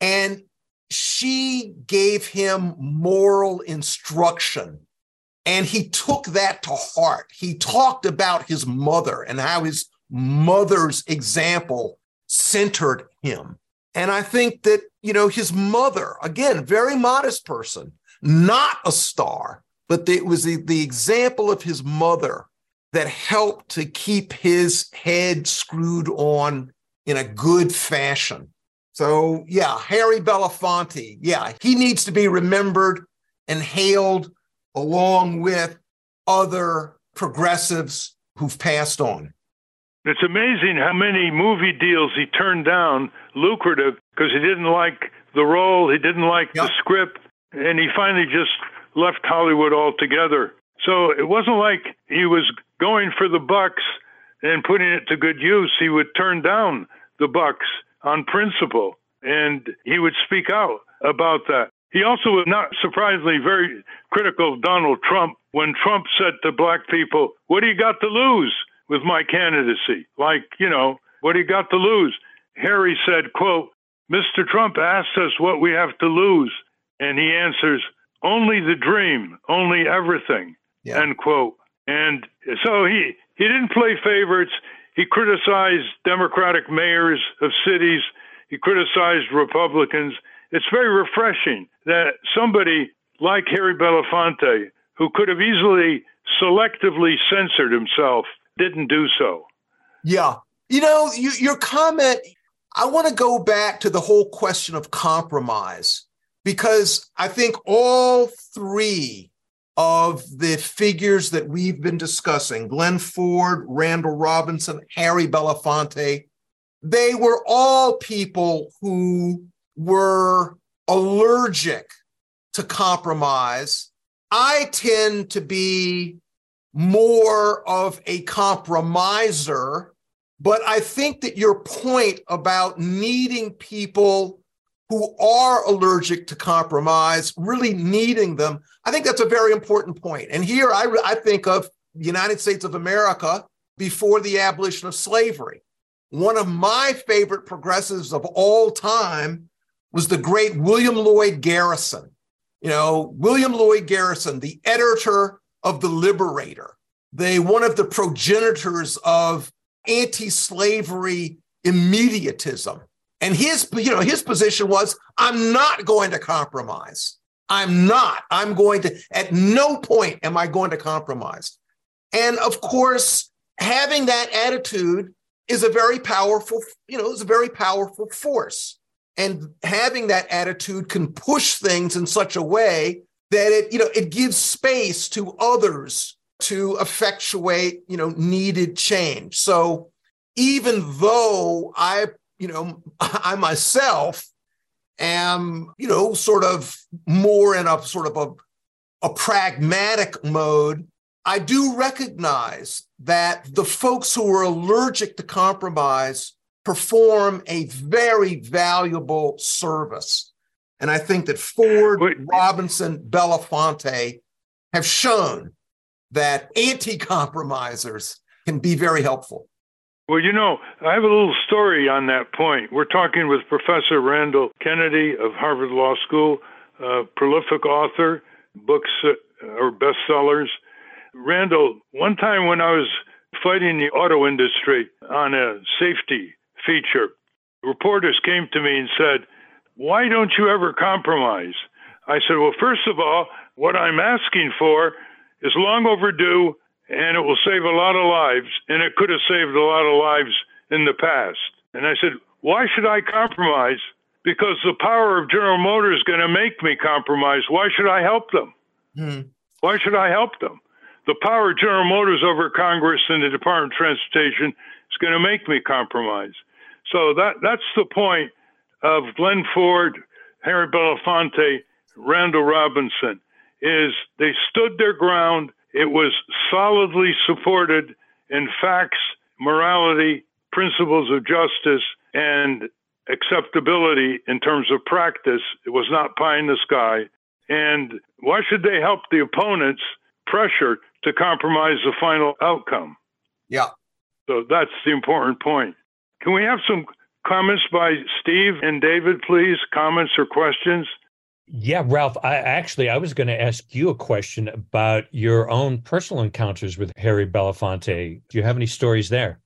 And she gave him moral instruction. And he took that to heart. He talked about his mother and how his mother's example centered him. And I think that, you know, his mother, again, very modest person, not a star, but it was the, the example of his mother that helped to keep his head screwed on in a good fashion. So, yeah, Harry Belafonte, yeah, he needs to be remembered and hailed along with other progressives who've passed on. It's amazing how many movie deals he turned down, lucrative, because he didn't like the role, he didn't like the script, and he finally just left Hollywood altogether. So it wasn't like he was going for the bucks and putting it to good use. He would turn down the bucks on principle, and he would speak out about that. He also was not surprisingly very critical of Donald Trump when Trump said to black people, What do you got to lose with my candidacy? Like, you know, what do you got to lose? Harry said, quote, Mr. Trump asked us what we have to lose, and he answers, only the dream, only everything, end quote. And so he, he didn't play favorites. He criticized Democratic mayors of cities. He criticized Republicans. It's very refreshing that somebody like Harry Belafonte, who could have easily selectively censored himself, didn't do so. Yeah. You know, you, your comment, I want to go back to the whole question of compromise because I think all three of the figures that we've been discussing Glen Ford, Randall Robinson, Harry Belafonte they were all people who were allergic to compromise. I tend to be more of a compromiser, but I think that your point about needing people who are allergic to compromise, really needing them. I think that's a very important point. And here I, I think of the United States of America before the abolition of slavery. One of my favorite progressives of all time was the great William Lloyd Garrison. You know, William Lloyd Garrison, the editor of The Liberator, they one of the progenitors of anti-slavery immediatism. And his, you know, his position was, I'm not going to compromise. I'm not. I'm going to, at no point am I going to compromise. And of course, having that attitude is a very powerful, you know, is a very powerful force. And having that attitude can push things in such a way that it, you know, it gives space to others to effectuate, you know, needed change. So even though I, you know, I myself am, you know, sort of more in a sort of a, a pragmatic mode, I do recognize that the folks who are allergic to compromise perform a very valuable service. And I think that Ford, Robinson, Belafonte have shown that anti compromisers can be very helpful. Well, you know, I have a little story on that point. We're talking with Professor Randall Kennedy of Harvard Law School, a prolific author, books uh, or bestsellers. Randall, one time when I was fighting the auto industry on a safety feature, reporters came to me and said, Why don't you ever compromise? I said, Well, first of all, what I'm asking for is long overdue and it will save a lot of lives, and it could have saved a lot of lives in the past. And I said, Why should I compromise? Because the power of General Motors is going to make me compromise. Why should I help them? Hmm. Why should I help them? The power of General Motors over Congress and the Department of Transportation is going to make me compromise. So that that's the point of Glen Ford, Harry Belafonte, Randall Robinson, is they stood their ground it was solidly supported in facts, morality, principles of justice, and acceptability in terms of practice. It was not pie in the sky. And why should they help the opponents pressure to compromise the final outcome? Yeah. So that's the important point. Can we have some comments by Steve and David, please? Comments or questions? Yeah, Ralph, I actually I was going to ask you a question about your own personal encounters with Harry Belafonte. Do you have any stories there?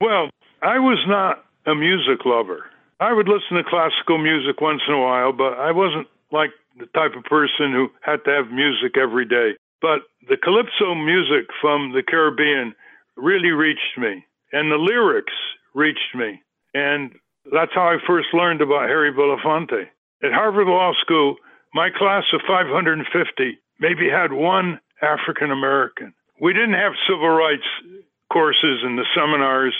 Well, I was not a music lover. I would listen to classical music once in a while, but I wasn't like the type of person who had to have music every day. But the calypso music from the Caribbean really reached me, and the lyrics reached me. And that's how I first learned about Harry Belafonte. At Harvard Law School, my class of 550 maybe had one African American. We didn't have civil rights courses in the seminars.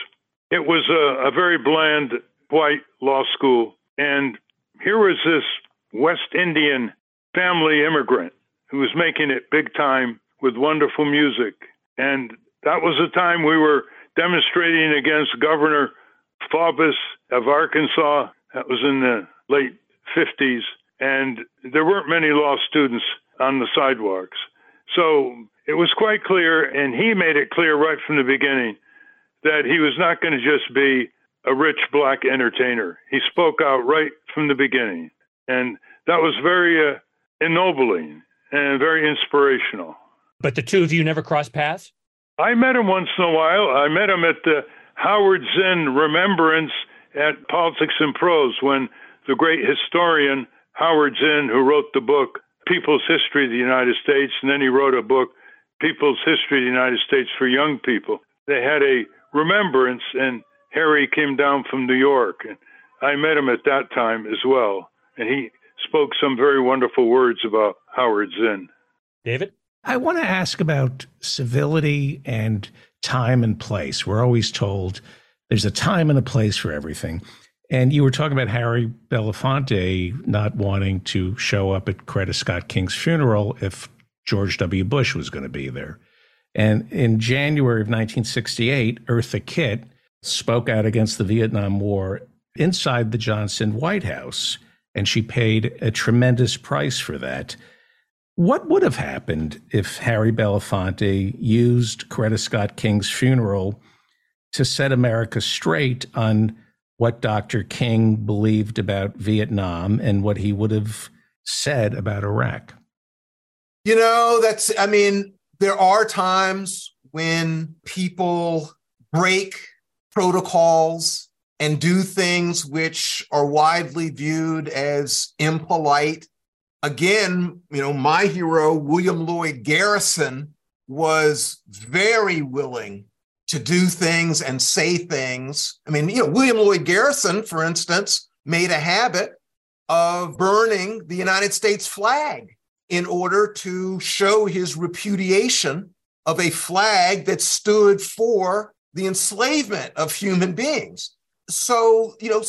It was a, a very bland white law school. And here was this West Indian family immigrant who was making it big time with wonderful music. And that was the time we were demonstrating against Governor Faubus of Arkansas. That was in the late 50s and there weren't many law students on the sidewalks. So it was quite clear, and he made it clear right from the beginning that he was not going to just be a rich black entertainer. He spoke out right from the beginning, and that was very uh, ennobling and very inspirational. But the two of you never crossed paths? I met him once in a while. I met him at the Howard Zinn Remembrance at Politics and Prose when the great historian Howard Zinn, who wrote the book People's History of the United States, and then he wrote a book, People's History of the United States for Young People. They had a remembrance, and Harry came down from New York, and I met him at that time as well, and he spoke some very wonderful words about Howard Zinn. David? I want to ask about civility and time and place. We're always told there's a time and a place for everything. And you were talking about Harry Belafonte not wanting to show up at Coretta Scott King's funeral if George W. Bush was going to be there. And in January of 1968, Eartha Kitt spoke out against the Vietnam War inside the Johnson White House. and she paid a tremendous price for that. What would have happened if Harry Belafonte used Coretta Scott King's funeral to set America straight on what Dr. King believed about Vietnam and what he would have said about Iraq? You know, that's, I mean, there are times when people break protocols and do things which are widely viewed as impolite. Again, you know, my hero, William Lloyd Garrison, was very willing to do things and say things. I mean, you know, William Lloyd Garrison, for instance, made a habit of burning the United States flag in order to show his repudiation of a flag that stood for the enslavement of human beings. So, you know,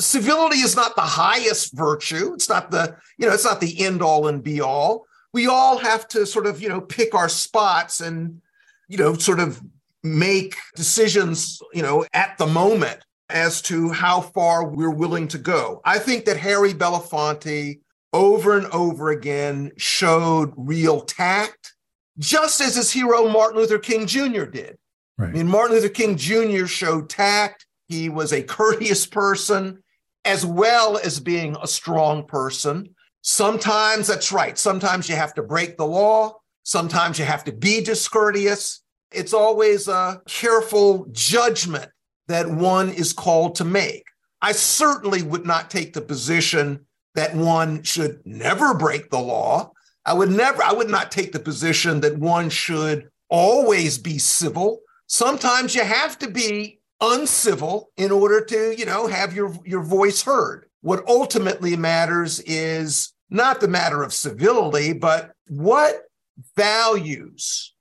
civility is not the highest virtue. It's not the, you know, it's not the end all and be all. We all have to sort of, you know, pick our spots and, you know, sort of make decisions, you know, at the moment as to how far we're willing to go. I think that Harry Belafonte over and over again showed real tact, just as his hero Martin Luther King Jr. did. Right. I mean, Martin Luther King Jr. showed tact. He was a courteous person as well as being a strong person. Sometimes that's right. Sometimes you have to break the law. Sometimes you have to be discourteous. It's always a careful judgment that one is called to make. I certainly would not take the position that one should never break the law. I would never, I would not take the position that one should always be civil. Sometimes you have to be uncivil in order to, you know, have your, your voice heard. What ultimately matters is not the matter of civility, but what values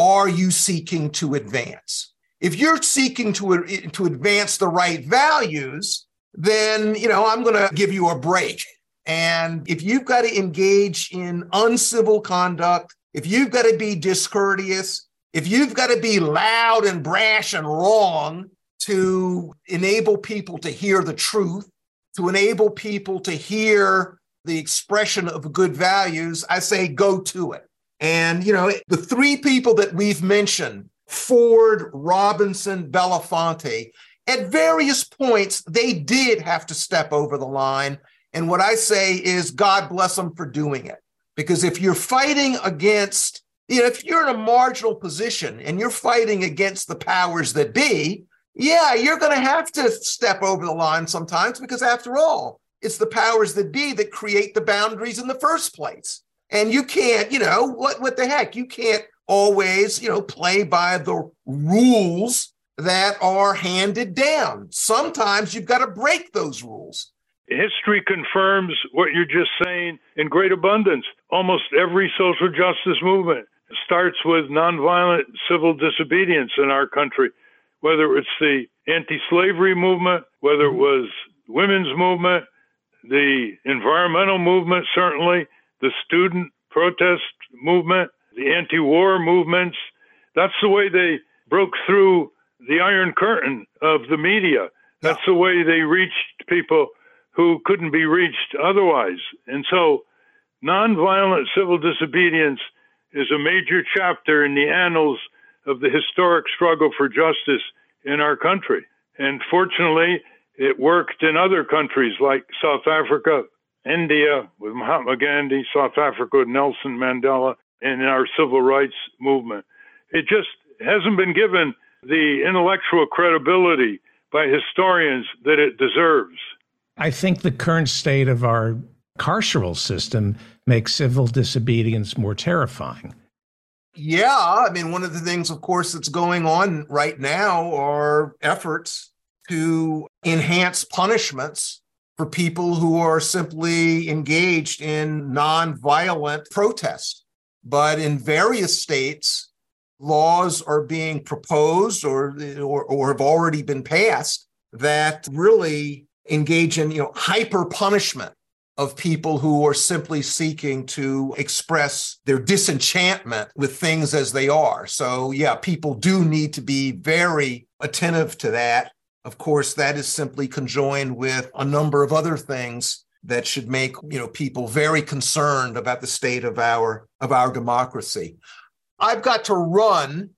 are you seeking to advance? If you're seeking to, to advance the right values, then, you know, I'm going to give you a break. And if you've got to engage in uncivil conduct, if you've got to be discourteous, if you've got to be loud and brash and wrong to enable people to hear the truth, to enable people to hear the expression of good values, I say go to it. And, you know, the three people that we've mentioned Ford, Robinson, Belafonte at various points, they did have to step over the line. And what I say is, God bless them for doing it. Because if you're fighting against, you know, if you're in a marginal position and you're fighting against the powers that be, yeah, you're going to have to step over the line sometimes because, after all, it's the powers that be that create the boundaries in the first place. And you can't, you know, what what the heck? You can't always, you know, play by the rules that are handed down. Sometimes you've got to break those rules. History confirms what you're just saying in great abundance. Almost every social justice movement starts with nonviolent civil disobedience in our country, whether it's the anti slavery movement, whether it mm-hmm. was women's movement, the environmental movement, certainly, the student protest movement, the anti war movements. That's the way they broke through the iron curtain of the media. That's the way they reached people who couldn't be reached otherwise. And so, nonviolent civil disobedience is a major chapter in the annals of the historic struggle for justice in our country. And fortunately, it worked in other countries like South Africa, India with Mahatma Gandhi, South Africa with Nelson Mandela, and in our civil rights movement. It just hasn't been given the intellectual credibility by historians that it deserves. I think the current state of our carceral system makes civil disobedience more terrifying. Yeah, I mean, one of the things, of course, that's going on right now are efforts to enhance punishments for people who are simply engaged in nonviolent protest. But in various states, laws are being proposed or, or, or have already been passed that really engage in you know hyper punishment of people who are simply seeking to express their disenchantment with things as they are. So yeah, people do need to be very attentive to that of course, that is simply conjoined with a number of other things that should make you know people very concerned about the state of our of our democracy. I've got to run,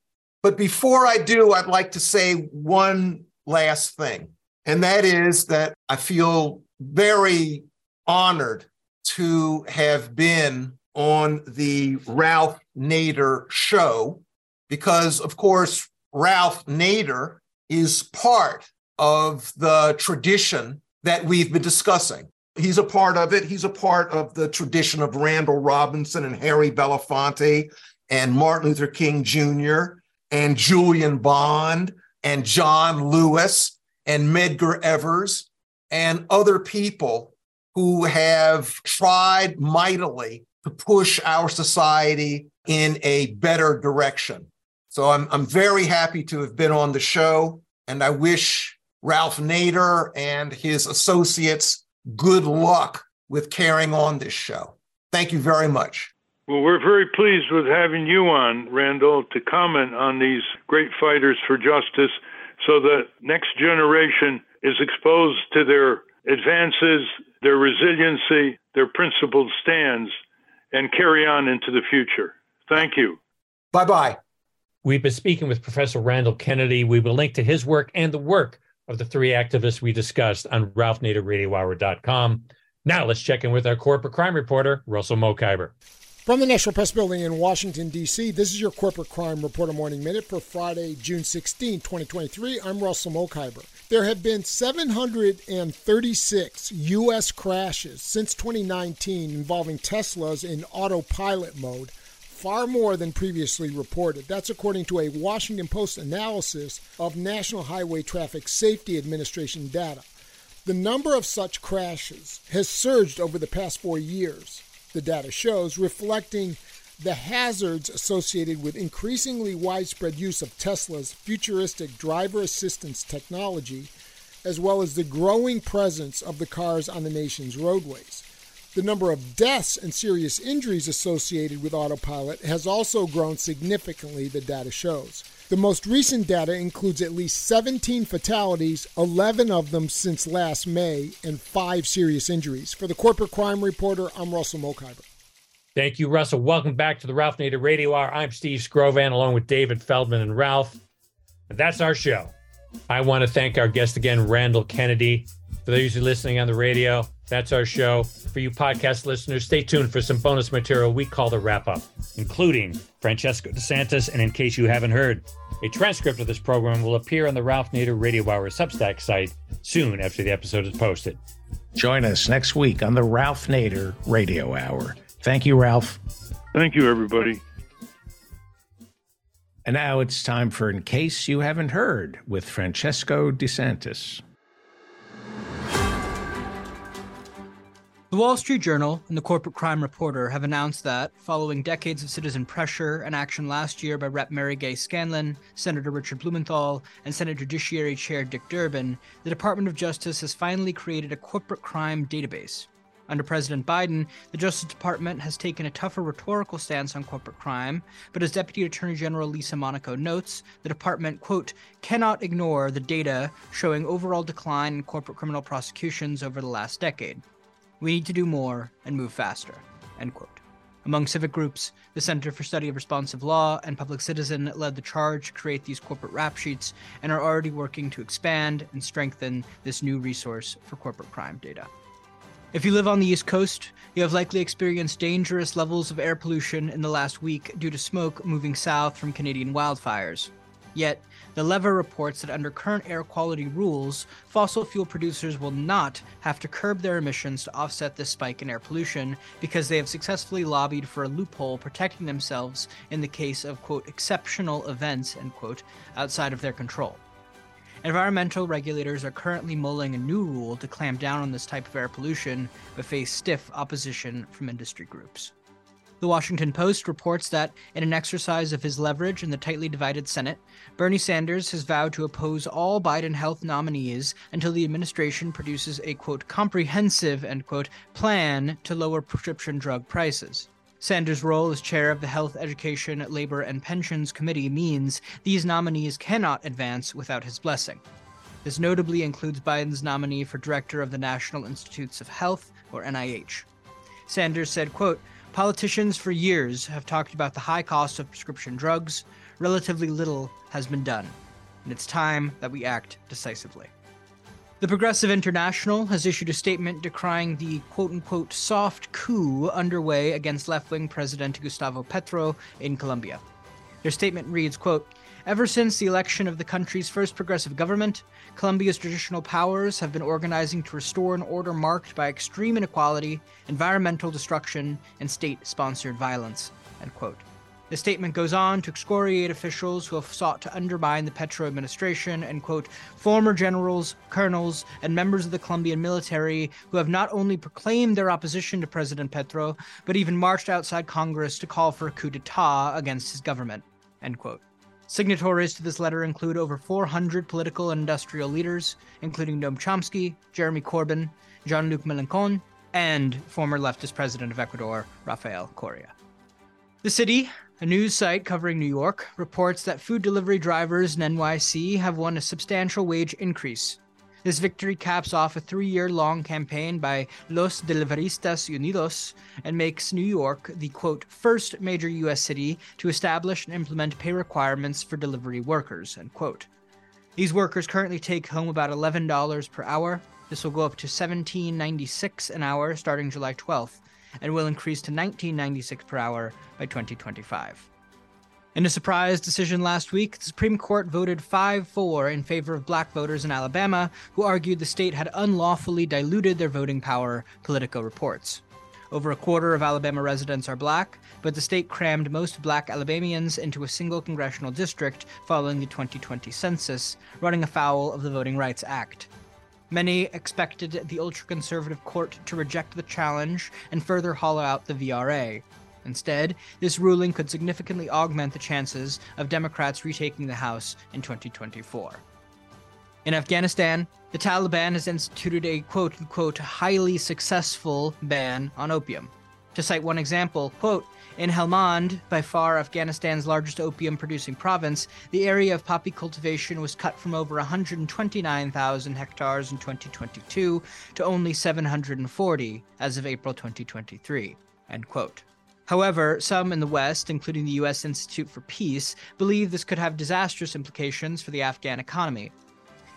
but before I do, I'd like to say one last thing, and that is that I feel very honored to have been on the Ralph Nader show because, of course, Ralph Nader is part of the tradition that we've been discussing. He's a part of it. He's a part of the tradition of Randall Robinson and Harry Belafonte and Martin Luther King Jr. and Julian Bond and John Lewis and Medgar Evers and other people who have tried mightily to push our society in a better direction. So I'm, I'm very happy to have been on the show, and I wish Ralph Nader and his associates good luck with carrying on this show. Thank you very much. Well, we're very pleased with having you on, Randall, to comment on these great fighters for justice so the next generation is exposed to their advances, their resiliency, their principled stands, and carry on into the future. Thank you. Bye bye. We've been speaking with Professor Randall Kennedy. We will link to his work and the work of the three activists we discussed on ralphnaderradiohour.com. Now let's check in with our corporate crime reporter, Russell Mokhiber. From the National Press Building in Washington, D.C., this is your Corporate Crime Reporter Morning Minute for Friday, June 16, 2023. I'm Russell Mokhiber. There have been 736 U.S. crashes since 2019 involving Teslas in autopilot mode, far more than previously reported. That's according to a Washington Post analysis of National Highway Traffic Safety Administration data. The number of such crashes has surged over the past four years the data shows, reflecting the hazards associated with increasingly widespread use of Tesla's futuristic driver assistance technology, as well as the growing presence of the cars on the nation's roadways. The number of deaths and serious injuries associated with autopilot has also grown significantly, the data shows. The most recent data includes at least 17 fatalities, 11 of them since last May, and five serious injuries. For the Corporate Crime Reporter, I'm Russell Mokhiber. Thank you, Russell. Welcome back to the Ralph Nader Radio Hour. I'm Steve Skrovan, along with David Feldman and Ralph. And that's our show. I want to thank our guest again, Randall Kennedy. For those of you listening on the radio, that's our show. For you podcast listeners, stay tuned for some bonus material we call the wrap up, including Francesco DeSantis. And in case you haven't heard, a transcript of this program will appear on the Ralph Nader Radio Hour Substack site soon after the episode is posted. Join us next week on the Ralph Nader Radio Hour. Thank you, Ralph. Thank you, everybody. And now it's time for In Case You Haven't Heard with Francesco DeSantis. The Wall Street Journal and the Corporate Crime Reporter have announced that, following decades of citizen pressure and action last year by Rep. Mary Gay Scanlon, Senator Richard Blumenthal, and Senate Judiciary Chair Dick Durbin, the Department of Justice has finally created a corporate crime database. Under President Biden, the Justice Department has taken a tougher rhetorical stance on corporate crime, but as Deputy Attorney General Lisa Monaco notes, the department, quote, cannot ignore the data showing overall decline in corporate criminal prosecutions over the last decade. We need to do more and move faster. End quote. Among civic groups, the Center for Study of Responsive Law and Public Citizen led the charge to create these corporate rap sheets and are already working to expand and strengthen this new resource for corporate crime data. If you live on the East Coast, you have likely experienced dangerous levels of air pollution in the last week due to smoke moving south from Canadian wildfires. Yet, the Lever reports that under current air quality rules, fossil fuel producers will not have to curb their emissions to offset this spike in air pollution because they have successfully lobbied for a loophole protecting themselves in the case of, quote, exceptional events, end quote, outside of their control. Environmental regulators are currently mulling a new rule to clamp down on this type of air pollution, but face stiff opposition from industry groups. The Washington Post reports that, in an exercise of his leverage in the tightly divided Senate, Bernie Sanders has vowed to oppose all Biden health nominees until the administration produces a quote comprehensive end quote plan to lower prescription drug prices. Sanders' role as chair of the Health, Education, Labor, and Pensions Committee means these nominees cannot advance without his blessing. This notably includes Biden's nominee for director of the National Institutes of Health, or NIH. Sanders said, quote, Politicians for years have talked about the high cost of prescription drugs. Relatively little has been done, and it's time that we act decisively. The Progressive International has issued a statement decrying the quote unquote soft coup underway against left wing President Gustavo Petro in Colombia. Their statement reads, quote, Ever since the election of the country's first progressive government, Colombia's traditional powers have been organizing to restore an order marked by extreme inequality, environmental destruction, and state sponsored violence. End quote. The statement goes on to excoriate officials who have sought to undermine the Petro administration and quote former generals, colonels, and members of the Colombian military who have not only proclaimed their opposition to President Petro, but even marched outside Congress to call for a coup d'etat against his government. End quote. Signatories to this letter include over 400 political and industrial leaders, including Noam Chomsky, Jeremy Corbyn, Jean Luc Mélenchon, and former leftist president of Ecuador, Rafael Correa. The City, a news site covering New York, reports that food delivery drivers in NYC have won a substantial wage increase this victory caps off a three year long campaign by Los Deliveristas Unidos and makes New York the quote, first major U.S. city to establish and implement pay requirements for delivery workers, end quote. These workers currently take home about $11 per hour. This will go up to $17.96 an hour starting July 12th and will increase to $19.96 per hour by 2025. In a surprise decision last week, the Supreme Court voted 5 4 in favor of black voters in Alabama, who argued the state had unlawfully diluted their voting power, Politico reports. Over a quarter of Alabama residents are black, but the state crammed most black Alabamians into a single congressional district following the 2020 census, running afoul of the Voting Rights Act. Many expected the ultra conservative court to reject the challenge and further hollow out the VRA, Instead, this ruling could significantly augment the chances of Democrats retaking the House in 2024. In Afghanistan, the Taliban has instituted a quote unquote highly successful ban on opium. To cite one example, quote, in Helmand, by far Afghanistan's largest opium producing province, the area of poppy cultivation was cut from over 129,000 hectares in 2022 to only 740 as of April 2023. End quote. However, some in the West, including the U.S. Institute for Peace, believe this could have disastrous implications for the Afghan economy.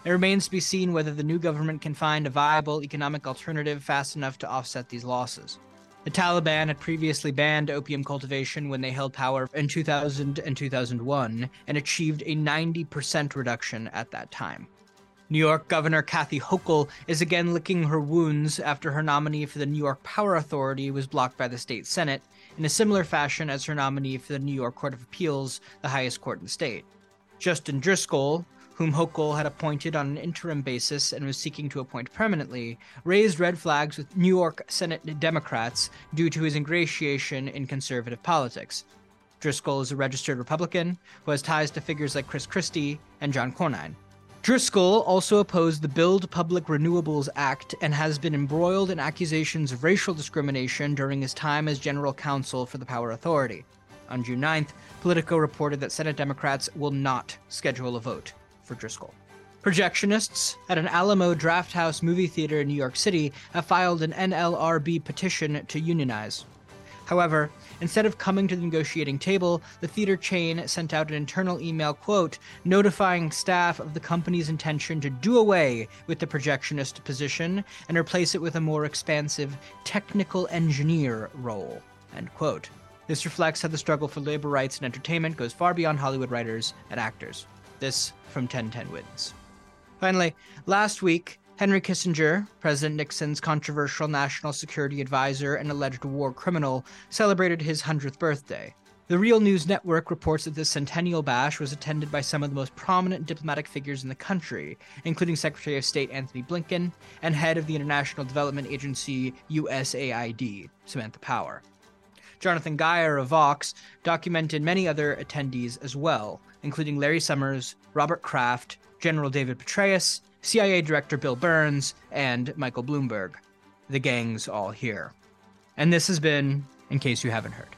It remains to be seen whether the new government can find a viable economic alternative fast enough to offset these losses. The Taliban had previously banned opium cultivation when they held power in 2000 and 2001 and achieved a 90% reduction at that time. New York Governor Kathy Hochul is again licking her wounds after her nominee for the New York Power Authority was blocked by the state Senate, in a similar fashion as her nominee for the New York Court of Appeals, the highest court in the state. Justin Driscoll, whom Hochul had appointed on an interim basis and was seeking to appoint permanently, raised red flags with New York Senate Democrats due to his ingratiation in conservative politics. Driscoll is a registered Republican who has ties to figures like Chris Christie and John Cornyn. Driscoll also opposed the Build Public Renewables Act and has been embroiled in accusations of racial discrimination during his time as general counsel for the Power Authority. On June 9th, Politico reported that Senate Democrats will not schedule a vote for Driscoll. Projectionists at an Alamo Drafthouse movie theater in New York City have filed an NLRB petition to unionize. However, instead of coming to the negotiating table, the theater chain sent out an internal email quote notifying staff of the company's intention to do away with the projectionist position and replace it with a more expansive technical engineer role. End quote. This reflects how the struggle for labor rights in entertainment goes far beyond Hollywood writers and actors. This from 1010 Wins. Finally, last week, Henry Kissinger, President Nixon's controversial national security advisor and alleged war criminal, celebrated his 100th birthday. The Real News Network reports that this centennial bash was attended by some of the most prominent diplomatic figures in the country, including Secretary of State Antony Blinken and head of the International Development Agency USAID, Samantha Power. Jonathan Guyer of Vox documented many other attendees as well, including Larry Summers, Robert Kraft, General David Petraeus, CIA Director Bill Burns, and Michael Bloomberg. The gang's all here. And this has been In Case You Haven't Heard.